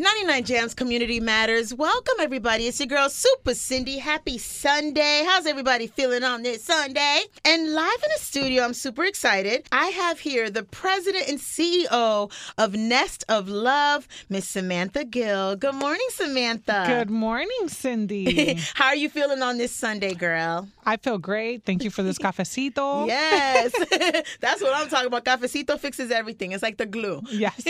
No, 99 JAMZ Community Matters. Welcome, everybody. It's your girl, Super Cindy. Happy Sunday. How's everybody feeling on this Sunday? And live in the studio, I'm super excited. I have here the president and CEO of Nest of Love, Miss Samantha Gil. Good morning, Samantha. Good morning, Cindy. How are you feeling on this Sunday, girl? I feel great. Thank you for this cafecito. Yes. That's what I'm talking about. Cafecito fixes everything. It's like the glue. Yes.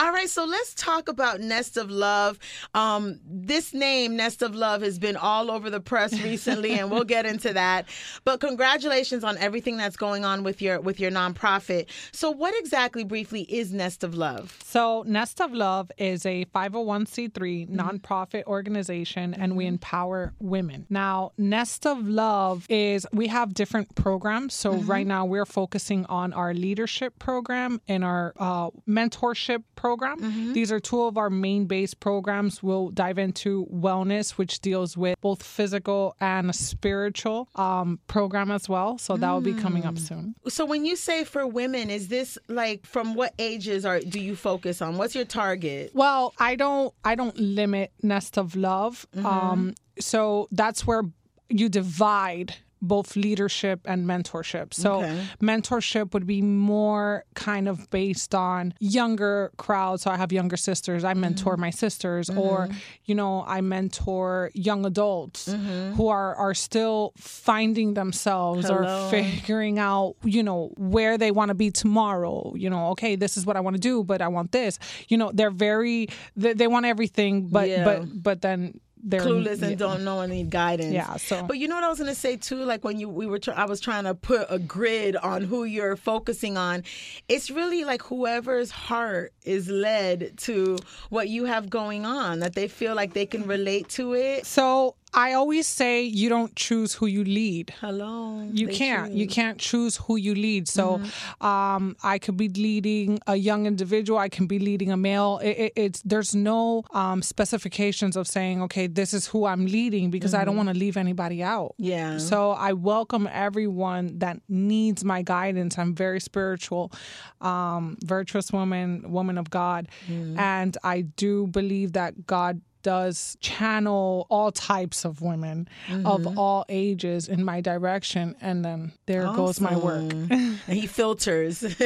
All right, so let's talk about Nest of Love. Um, this name, Nest of Love, has been all over the press recently, and we'll get into that. But congratulations on everything that's going on with your with your nonprofit. So, what exactly, briefly, is Nest of Love? So, Nest of Love is a 501c3 Mm-hmm. nonprofit organization, and we empower women. Now, Nest of Love is we have different programs. So, Mm-hmm. right now we're focusing on our leadership program and our uh, mentorship program. Mm-hmm. These are two of our main base programs. We'll dive into wellness, which deals with both physical and spiritual um, program as well. So, that will be coming up soon. So, when you say for women, is this like from what ages are do you focus on? What's your target? Well, I don't I don't limit Nest of Love. Mm-hmm. Um so that's where you divide both leadership and mentorship. So Okay. mentorship would be more kind of based on younger crowds. So I have younger sisters. I Mm-hmm. mentor my sisters or you know, I mentor young adults Mm-hmm. who are are still finding themselves Hello. or figuring out, you know, where they want to be tomorrow. You know, okay, this is what I want to do, but I want this. You know, they're very they, they want everything, but Yeah. but but then they're clueless and yeah. don't know and need guidance. Yeah, so- but you know what I was gonna say too. Like when you we were, I was trying to put a grid on who you're focusing on. It's really like whoever's heart is led to what you have going on, that they feel like they can relate to it. So I always say you don't choose who you lead. Hello, You can't. You choose. can't choose who you lead. So, um, I could be leading a young individual. I can be leading a male. It, it, it's there's no um, specifications of saying, okay, this is who I'm leading because I don't want to leave anybody out. Yeah. So I welcome everyone that needs my guidance. I'm very spiritual, um, virtuous woman, woman of God, and I do believe that God does channel all types of women of all ages in my direction and then there goes my work. He filters.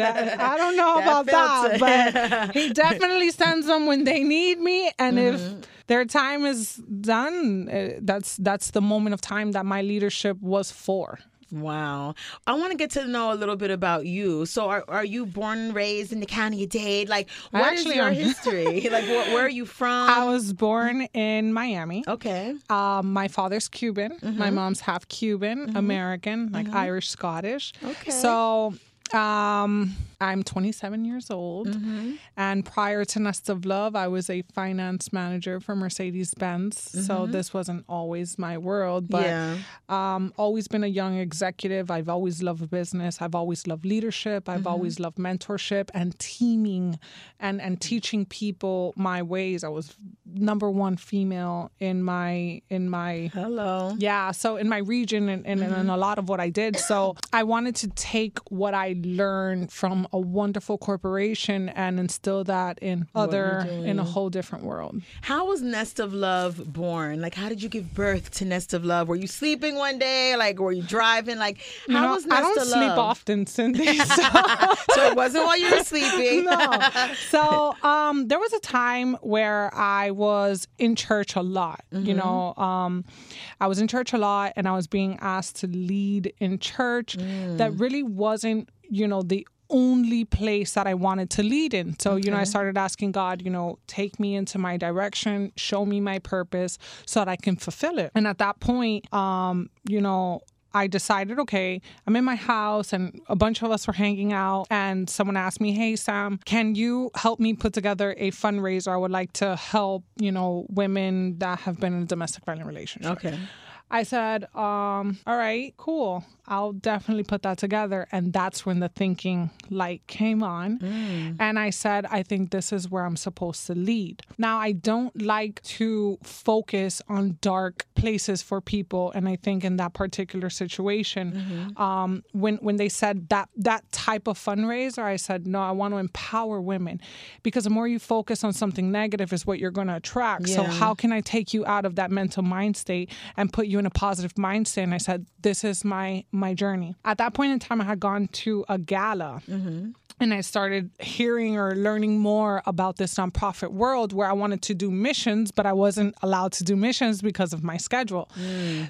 That- i don't know That about filter. that but he definitely sends them when they need me and if their time is done uh, that's that's the moment of time that my leadership was for Wow. I want to get to know a little bit about you. So, are, are you born and raised in the county of Dade? Like, what is your history? like, wh- where are you from? i was born in miami okay. um, my father's Cuban. My mom's half Cuban, American, like Irish, Scottish. Okay. So um, I'm 27 years old. Mm-hmm. And prior to Nest of Love, I was a finance manager for Mercedes Benz. So mm-hmm. this wasn't always my world, but Yeah. um, always been a young executive. I've always loved business. I've always loved leadership. I've mm-hmm. always loved mentorship and teaming and, and teaching people my ways. I was number one female in my in my Hello. yeah, so in my region and, and, and a lot of what I did. So I wanted to take what I learned from a wonderful corporation and instill that in other in a whole different world. How was Nest of Love born? Like, how did you give birth to Nest of Love? Were you sleeping one day? Like, were you driving? Like, how You know, was Nest of Love? I don't sleep often, Cindy. So. so it wasn't while you were sleeping. no. So um, there was a time where I was in church a lot. You know, um, I was in church a lot, and I was being asked to lead in church. That really wasn't, you know, the only place that I wanted to lead in. So, you know, I started asking God, you know, take me into my direction, show me my purpose so that I can fulfill it. And at that point, um, you know, I decided, okay, I'm in my house and a bunch of us were hanging out, and someone asked me, Hey, Sam, can you help me put together a fundraiser? I would like to help, you know, women that have been in a domestic violent relationship. Okay. I said, um, all right, cool. I'll definitely put that together. And that's when the thinking light came on. Mm. And I said, I think this is where I'm supposed to lead. Now, I don't like to focus on dark places for people. And I think in that particular situation, Mm-hmm. um, when, when they said that, that type of fundraiser, I said, no, I want to empower women because the more you focus on something negative is what you're going to attract. So how can I take you out of that mental mind state and put you in a positive mind state? And I said, this is my my journey. At that point in time, I had gone to a gala. Mm-hmm. And I started hearing or learning more about this nonprofit world where I wanted to do missions, but I wasn't allowed to do missions because of my schedule.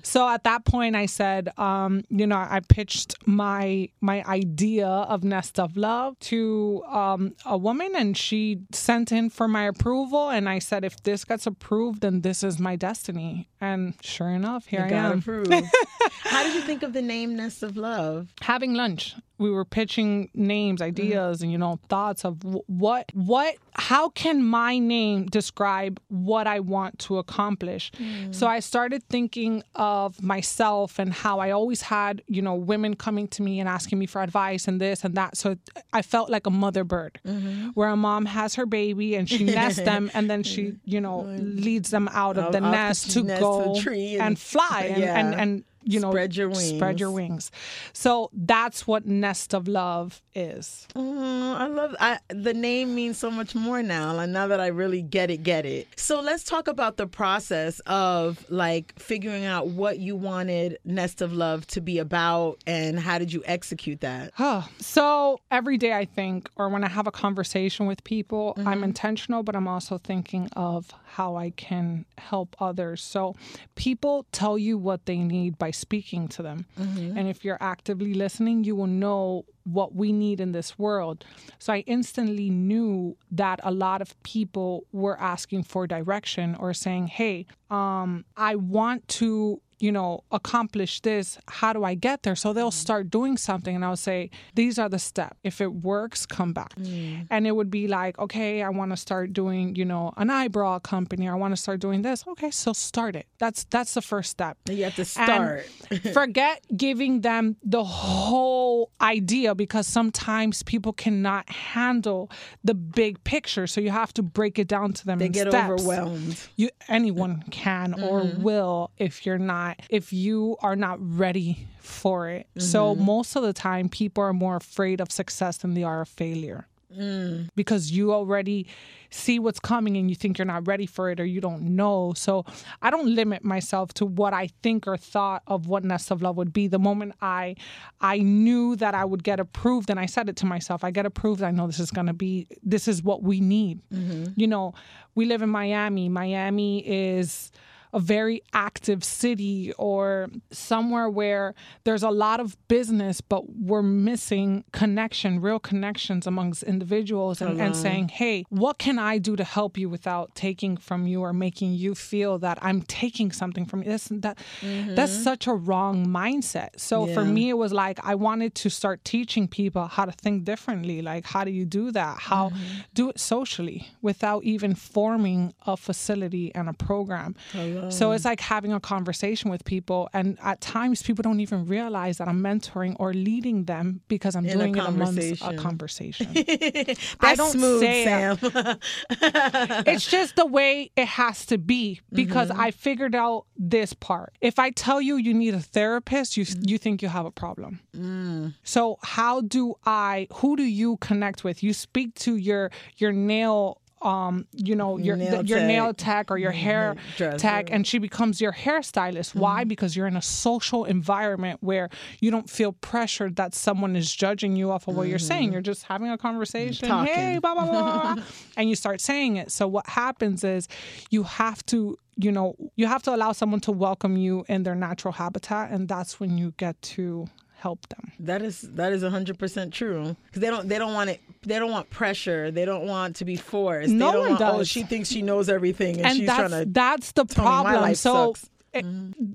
So at that point, I said, um, you know, I pitched my my idea of Nest of Love to um, a woman, and she sent in for my approval. And I said, if this gets approved, then this is my destiny. And sure enough, here I Got am approved. How did you think of the name Nest of Love? having lunch we were pitching names mm-hmm. ideas and you know thoughts of what what how can my name describe what i want to accomplish? Mm. So i started thinking of myself and how i always had you know women coming to me and asking me for advice and this and that. So i felt like a mother bird mm-hmm. where a mom has her baby and she nests them and then she you know leads them out of the nest to nest go tree and- and fly and, Yeah. and and you know Spread your wings. spread your wings so that's what nest of love is Oh, I love I, the name means so much more now. And now that I really get it, get it. So let's talk about the process of like figuring out what you wanted Nest of Love to be about and how did you execute that? so every day i think or when i have a conversation with people i'm mm-hmm. intentional but i'm also thinking of how i can help others so people tell you what they need by speaking to them and if you're actively listening you will know what we need in this world. So I instantly knew that a lot of people were asking for direction or saying, "Hey, um, I want to." You know, accomplish this. How do I get there? So they'll mm. start doing something, and I'll say, These are the steps. If it works, come back. Mm. And it would be like, Okay, I want to start doing, you know, an eyebrow company. I want to start doing this. Okay, so start it. That's that's the first step. You have to start. forget giving them the whole idea because sometimes people cannot handle the big picture. So you have to break it down to them. they get steps. overwhelmed. You anyone can or mm-hmm. will if you're not if you are not ready for it. So mm-hmm. most of the time people are more afraid of success than they are of failure. Mm. Because you already see what's coming and you think you're not ready for it or you don't know. So I don't limit myself to what I think or thought of what Nest of Love would be. The moment I I knew that I would get approved and I said it to myself, I get approved, I know this is gonna be this is what we need. Mm-hmm. You know, we live in Miami. Miami is a very active city or somewhere where there's a lot of business, but we're missing connection, real connections amongst individuals, and, and saying, hey, what can I do to help you without taking from you or making you feel that I'm taking something from you? That's, that, that's mm-hmm. such a wrong mindset. So for me, it was like I wanted to start teaching people how to think differently. Like, how do you do that? How mm-hmm. do it socially without even forming a facility and a program? So it's like having a conversation with people, and at times people don't even realize that I'm mentoring or leading them because I'm In a doing it amongst a conversation. That's I don't smooth, say Sam. it's just the way it has to be because mm-hmm. I figured out this part. If I tell you you need a therapist, you mm. you think you have a problem. Mm. So how do I? Who do you connect with? You speak to your your nail. Um, you know your Nail your nail tech. or your mm-hmm. hair Dresser. tech, and she becomes your hairstylist. Why? Mm-hmm. Because you're in a social environment where you don't feel pressured that someone is judging you off of what you're saying. Mm-hmm. You're just having a conversation. Talking. Hey, blah blah blah, blah, and you start saying it. So what happens is you have to, you know, you have to allow someone to welcome you in their natural habitat, and that's when you get to help them. That is that is hundred percent true. Because they don't they don't want it. They don't want pressure. They don't want to be forced. No they don't one want, Oh, does. she thinks she knows everything, and, And she's that's trying to. that's the tell me my problem. so. sucks. it-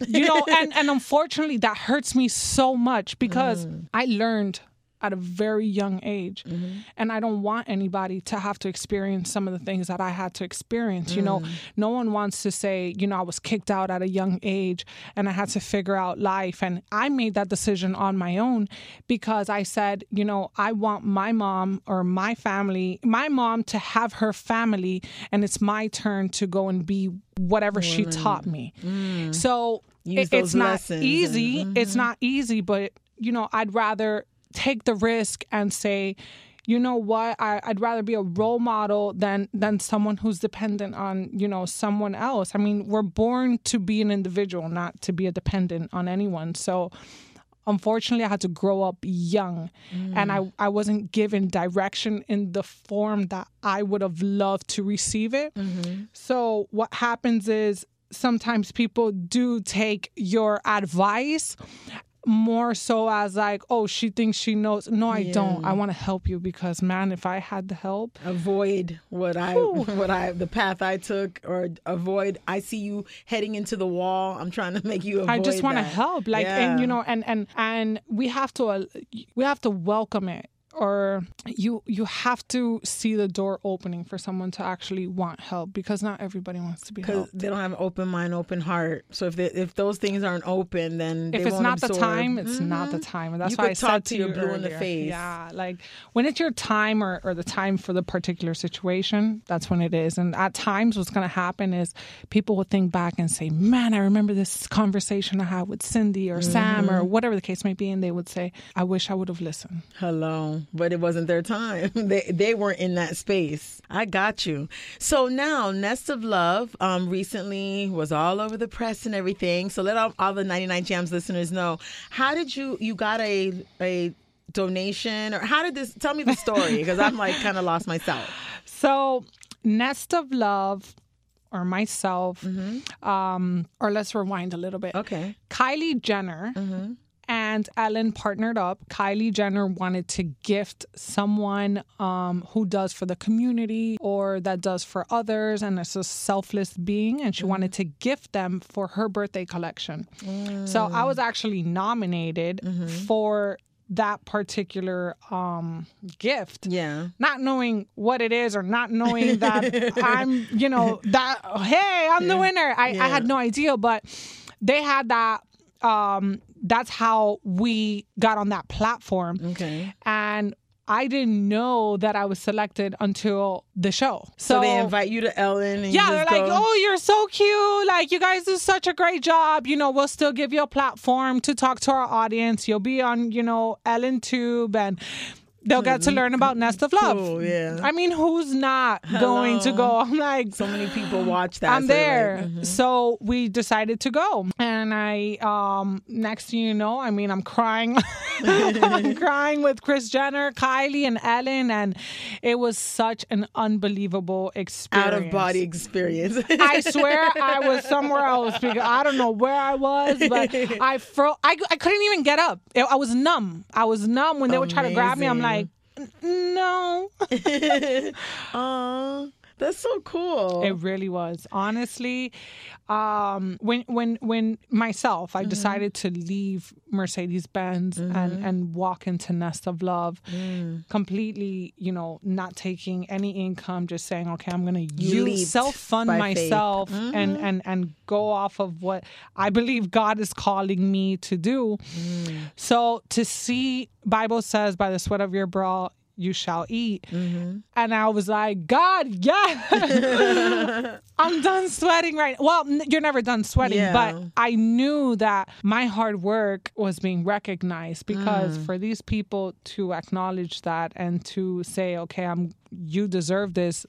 you know, and, and unfortunately, that hurts me so much because Mm. I learned at a very young age. Mm-hmm. And I don't want anybody to have to experience some of the things that I had to experience. You know, Mm. no one wants to say, you know, I was kicked out at a young age and I had to figure out life. And I made that decision on my own because I said, you know, I want my mom or my family, my mom to have her family, and it's my turn to go and be whatever she taught me. So it- it's not easy. and- It's not easy, but you know, I'd rather take the risk and say, you know what, I, I'd rather be a role model than than someone who's dependent on you know someone else. I mean, we're born to be an individual, not to be a dependent on anyone. So. Unfortunately, I had to grow up young and I, mm. I wasn't given direction in the form that I would have loved to receive it. Mm-hmm. So, what happens is sometimes people do take your advice more so as like, oh, she thinks she knows. No, I don't. I want to help you because, man, if I had the help, avoid what I what I the path I took or avoid I see you heading into the wall. I'm trying to make you avoid I just want to help. Like, and you know, and and and we have to uh, we have to welcome it. Or you you have to see the door opening for someone to actually want help because not everybody wants to be because helped. they don't have an open mind, open heart. So if they, if those things aren't open, then if it's won't not the time, it's not the time, and that's You why could I talk said to to you blue in the face. Yeah, like when it's your time or, or the time for the particular situation, that's when it is. And at times, what's going to happen is people will think back and say, "Man, I remember this conversation I had with Cindy or Sam Mm-hmm. or whatever the case may be," and they would say, "I wish I would have listened." Hello, but it wasn't their time. they they weren't in that space. I got you. So now, Nest of Love um, recently was all over the press and everything. So let all, all the 99 JAMZ listeners know how did you you got a a donation or how did this? Tell me the story because I'm like kind of lost myself. So, Nest of Love or myself, um, or let's rewind a little bit. Mm-hmm. Okay. Mm-hmm. Kylie Jenner and Ellen partnered up. Kylie Jenner wanted to gift someone um, who does for the community or that does for others and is a selfless being, and she wanted to gift them for her birthday collection. So I was actually nominated for that particular um, gift Yeah. not knowing what it is or not knowing that I'm, you know, that hey, I'm the winner. I, I had no idea, but they had that. Um, that's how we got on that platform, Okay. and I didn't know that I was selected until the show. So, So, they invite you to Ellen. And yeah, they're like, go, oh, you're so cute. Like, you guys do such a great job. You know, we'll still give you a platform to talk to our audience. You'll be on, you know, ellentube and they'll get to learn about Nest of Love. Cool, yeah. I mean, who's not going to go? I'm like, So many people watch that. I'm so there. like, mhm. So we decided to go. And I um next thing you know, I mean I'm crying. I'm crying with Chris Jenner, Kylie and Ellen and it was such an unbelievable experience. Out of body experience. I swear I was somewhere else because I don't know where I was, but I fro- I, I couldn't even get up. I was numb. I was numb when they would try to grab me. I'm like, Amazing. "N- no. Aw, that's so cool. It really was. Honestly, um, when when when myself, I decided to leave Mercedes Benz and and walk into Nest of Love, completely, you know, not taking any income, just saying, okay, I'm gonna use self fund myself and and and go off of what I believe God is calling me to do. So to see, Bible says, by the sweat of your brow you shall eat. And I was like, God, yeah. I'm done sweating right. Well, n- you're never done sweating, Yeah. but I knew that my hard work was being recognized because Mm. for these people to acknowledge that and to say, okay, I'm you deserve this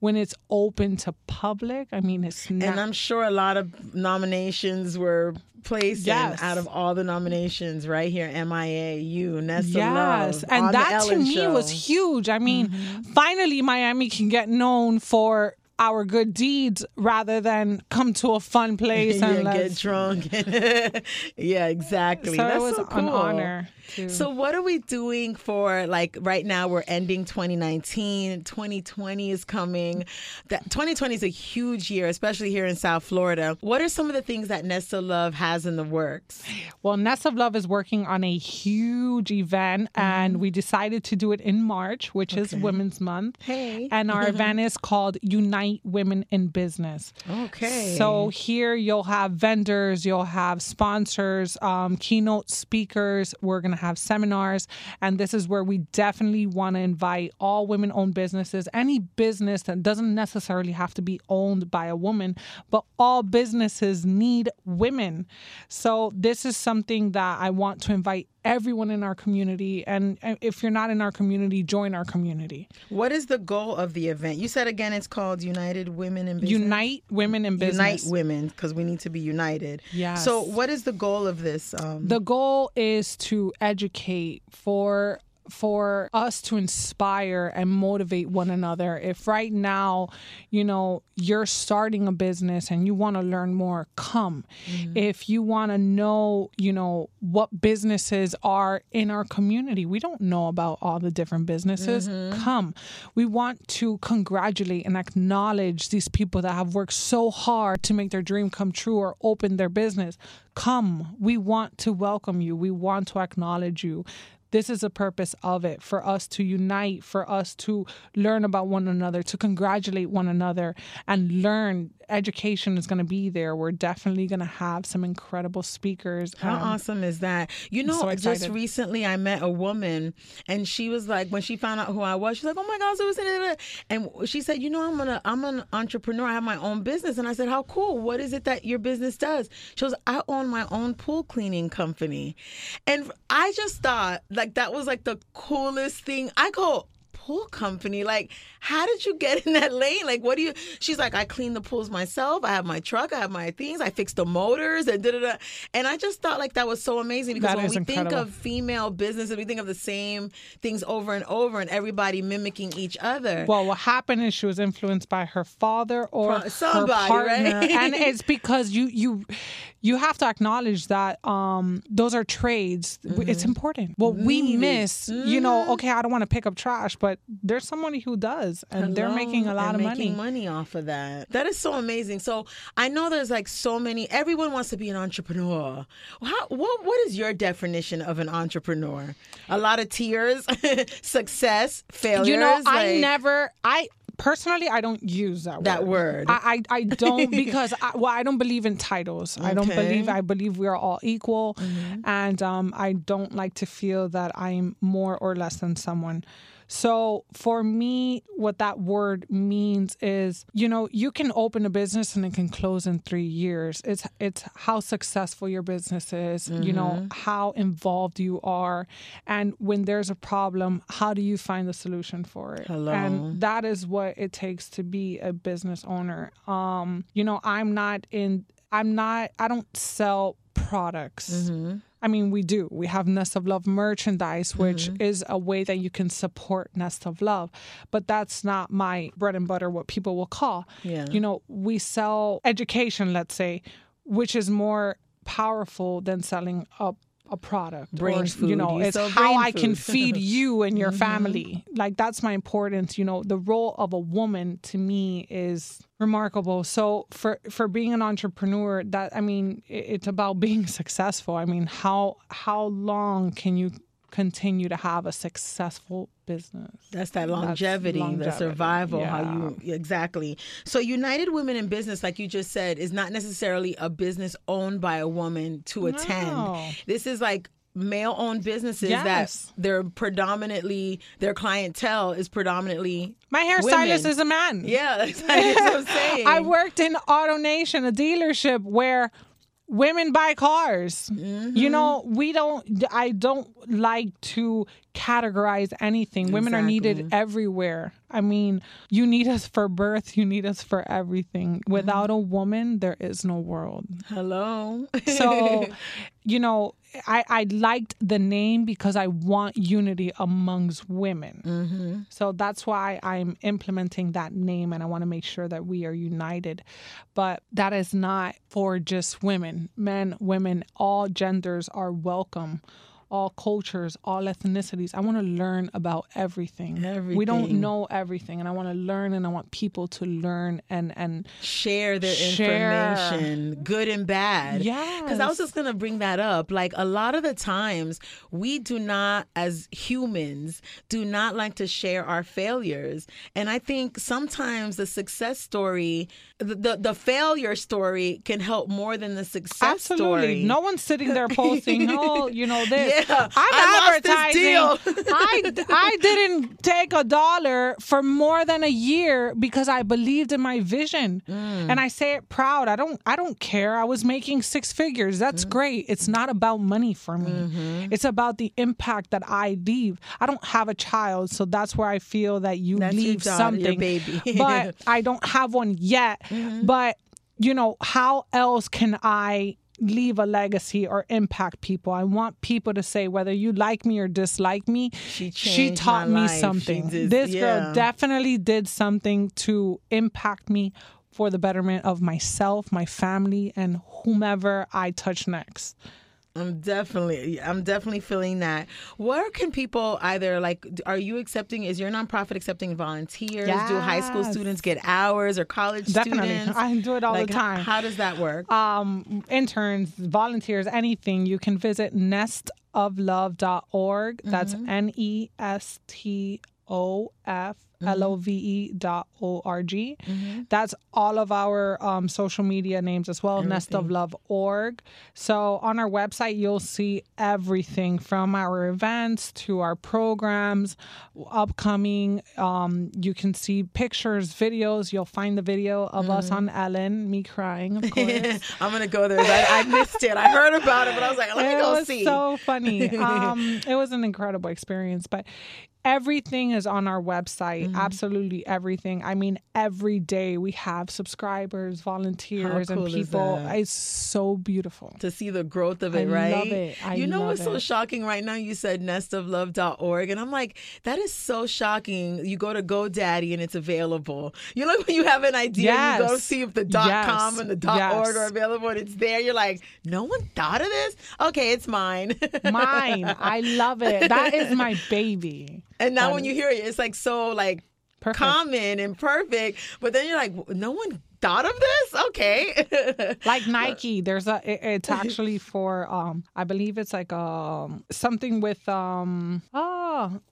when it's open to public, I mean, it's not. and I'm sure a lot of nominations were placed Yes. in out of all the nominations right here. MIA, you, Nest Yes, Love. and that to me Show. was huge. I mean, Mm-hmm. finally Miami can get known for our good deeds rather than come to a fun place yeah, and get drunk. yeah, exactly. So That's it was so an honor. To, So what are we doing for like right now we're ending 2019, 2020 is coming. That 2020 is a huge year especially here in South Florida. What are some of the things that Nest of Love has in the works? well, Nest of Love is working on a huge event, mm-hmm. and we decided to do it in March, which is Women's Month. Hey. And our event is called Unite Women in Business. Okay. So here you'll have vendors, you'll have sponsors, um, keynote speakers. We're going to have seminars. And this is where we definitely want to invite all women owned businesses, any business that doesn't necessarily have to be owned by a woman, but all businesses need women. So this is something that I want to invite everyone in our community. And and if you're not in our community, join our community. what is the goal of the event? You said again it's called United Women in Business. Unite women in business. Unite women because we need to be united. Yeah. So what is the goal of this? Um, The goal is to educate for for us to inspire and motivate one another. If right now, you know, you're starting a business and you want to learn more, come. Mm-hmm. If you want to know, you know, what businesses are in our community, we don't know about all the different businesses. Mm-hmm. Come. We want to congratulate and acknowledge these people that have worked so hard to make their dream come true or open their business. Come. We want to welcome you. We want to acknowledge you. This is the purpose of it for us to unite, for us to learn about one another, to congratulate one another, and learn. Education is going to be there. We're definitely going to have some incredible speakers. How Um, awesome is that? You know, so just recently I met a woman and she was like, when she found out who I was, she's like, oh my God, so was And she said, you know, I'm gonna, I'm an entrepreneur. I have my own business. And I said, how cool. What is it that your business does? She goes, I own my own pool cleaning company. And I just thought like that was like the coolest thing. I go, pool company. Like how did you get in that lane? Like what do you she's like i clean the pools myself. I have my truck. I have my things. I fix the motors and da da da. And i just thought like that was so amazing because That when we think of female businesses we think of the same things over and over and everybody mimicking each other. Well, what happened is she was influenced by her father or Pro- somebody, her partner, right? and it's because you you you have to acknowledge that um, those are trades. It's important. What we Needed. miss, you know, okay, I don't want to pick up trash, but there's somebody who does, and they're making a lot of money. making money off of that. That is so amazing. So I know there's like so many. Everyone wants to be an entrepreneur. How, what what is your definition of an entrepreneur? A lot of tears, success, failures. You know, I never, I personally, I don't use that That word. word. I, I, I don't because I, well, I don't believe in titles. I don't Mm-hmm. believe. I believe we are all equal, and um, I don't like to feel that I'm more or less than someone. So for me, what that word means is, you know, you can open a business and it can close in three years. It's it's how successful your business is, you know, Mm-hmm. how involved you are, and when there's a problem, how do you find the solution for it? Hello. And that is what it takes to be a business owner. Um, you know, I'm not in. I'm not. I don't sell products. Mm-hmm. I mean, we do. We have Nest of Love merchandise, which mm-hmm. is a way that you can support Nest of Love. But that's not my bread and butter, what people will call. Yeah. You know, we sell education, let's say, which is more powerful than selling a a product Brain or, you know You it's how i can feed you and your mm-hmm. family. Like that's my importance you know the role of a woman to me is remarkable. So for for being an entrepreneur that i mean i- it's about being successful. I mean how how long can you continue to have a successful business That's that longevity, the longevity, survival, how you exactly. So United Women in Business, like you just said, is not necessarily a business owned by a woman to attend. No. This is like male owned businesses Yes. that they're predominantly their clientele is predominantly my hairstylist is a man Yeah, that's, that's what I'm saying. I worked in AutoNation, a dealership where women buy cars. Mm-hmm. You know, we don't. I don't like to categorize anything. Women are needed everywhere. I mean, you need us for birth, you need us for everything. Without a woman, there is no world. Hello. So, you know, I, I liked the name because I want unity amongst women. Mm-hmm. So that's why I'm implementing that name and I want to make sure that we are united. But that is not for just women. Men, women, all genders are welcome. All cultures, all ethnicities. I want to learn about everything. We don't know everything, and I want to learn, and I want people to learn and and share their Share. information, good and bad. Yeah, because I was just going to bring that up. Like a lot of the times, we do not, as humans, do not like to share our failures. And I think sometimes the success story, the, the, the failure story can help more than the success Absolutely. story. No one's sitting there posting, oh, you know, this. Yeah, I'm I lost this advertising. deal. I, I didn't take a dollar for more than a year because I believed in my vision. Mm. And I say it proud. I don't I don't care. I was making six figures. That's Mm. great. It's not about money for me. Mm-hmm. It's about the impact that I leave. I don't have a child, so that's where I feel that you That's leave daughter, something. baby. but I don't have one yet. Mm-hmm. But you know, how else can I leave a legacy or impact people? I want people to say whether you like me or dislike me, She she taught me life. Something. did- this yeah. girl definitely did something to impact me for the betterment of myself, my family, and whomever I touch next. I'm definitely, I'm definitely feeling that. Where can people either like? Are you accepting? Is your nonprofit accepting volunteers? Do high school students get hours or college Definitely. students? I do it all like, the time. How does that work? um, interns, volunteers, anything, you can visit nestoflove.org. That's Mm-hmm. N E S T O F L O V E dot O R G. Mm-hmm. That's all of our um, social media names as well, Nest of Love org. So on our website, you'll see everything from our events to our programs, upcoming. Um, you can see pictures, videos. You'll find the video of us Mm-hmm. on Ellen, me crying, of course. I'm gonna go there. I, I missed it. I heard about it, but I was like, let me it go was see. so funny. Um, it was an incredible experience, but everything is on our website. Mm-hmm. Absolutely everything. I mean, every day we have subscribers, volunteers, cool and people. It's so beautiful. to see the growth of it, I right? love it. I you know what's so shocking right now? You said nestoflove.org, and I'm like, that is so shocking. You go to GoDaddy and it's available. You know when you have an idea, you go see if the dot Yes. com and the dot org are available, and it's there. You're like, no one thought of this. Okay, it's mine. Mine. I love it. That is my baby. And now when you hear it, it's like so like Perfect. common and perfect. But then you're like, no one thought of this. Okay. like Nike. There's a. it- it's actually for. Um, I believe it's like um something with um oh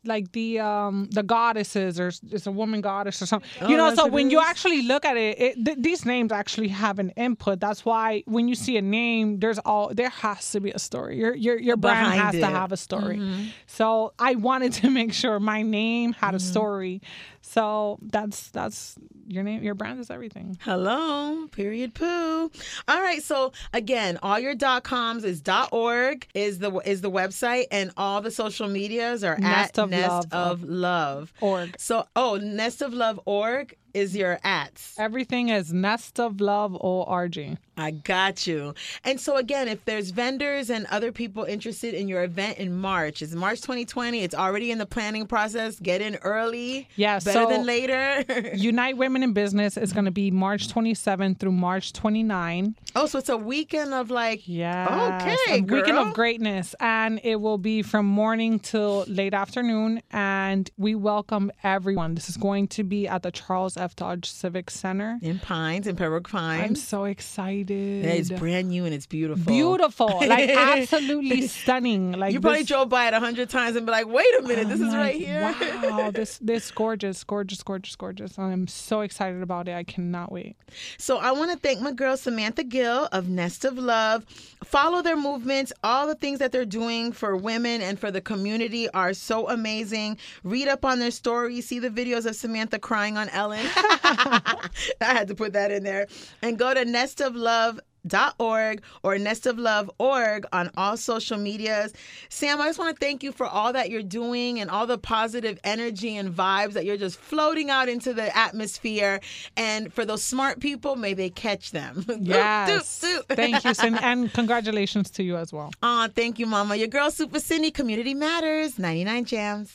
like the um the goddesses or it's a woman goddess or something. you Oh, know, that's so when you actually look at it, it th- these names actually have an input. That's why when you see a name, there's all there has to be a story. Your your your brand Behind has it. to have a story. So I wanted to make sure my name had a story. So that's that's your name. Your brand is everything. Hello, period poo. All right, so again, all your dot coms is dot org is the is the website, and all the social medias are Nest of Nest Love. of Love. Org. So, oh, Nest of Love org is your ats. Everything is Nest of Love ORG. I got you. And so again, if there's vendors and other people interested in your event in March, it's March 2020. It's already in the planning process. Get in early. Yeah, better so- than later. Unite Women in Business is going to be March 27 through March 29. oh, so it's a weekend of like. Yeah. Okay, Weekend of Greatness. And it will be from morning till late afternoon. And we welcome everyone. This is going to be at the Charles F. Dodge Civic Center. In Pines, in Pembroke Pines. I'm so excited. Yeah, it's brand new and it's beautiful. Beautiful. Like absolutely stunning. Like You probably this- drove by it a hundred times and be like, "Wait a minute, this is right here." Wow, this this gorgeous, gorgeous, gorgeous, gorgeous. I'm so excited about it. I cannot wait. So I want to thank my girl Samantha Gil of Nest of Love. Follow their movements. All the things that they're doing for women and for the community are so amazing. Read up on their story. See the videos of Samantha crying on Ellen. I had to put that in there. And go to Nest of Love nestoflove.org or nestoflove.org on all social medias. Sam, I just want to thank you for all that you're doing and all the positive energy and vibes that you're just floating out into the atmosphere. And for those smart people, may they catch them. Yes. thank you, Cindy. And congratulations to you as well. Aw, thank you, Mama. Your girl, Super Cindy, Community Matters, 99 JAMZ.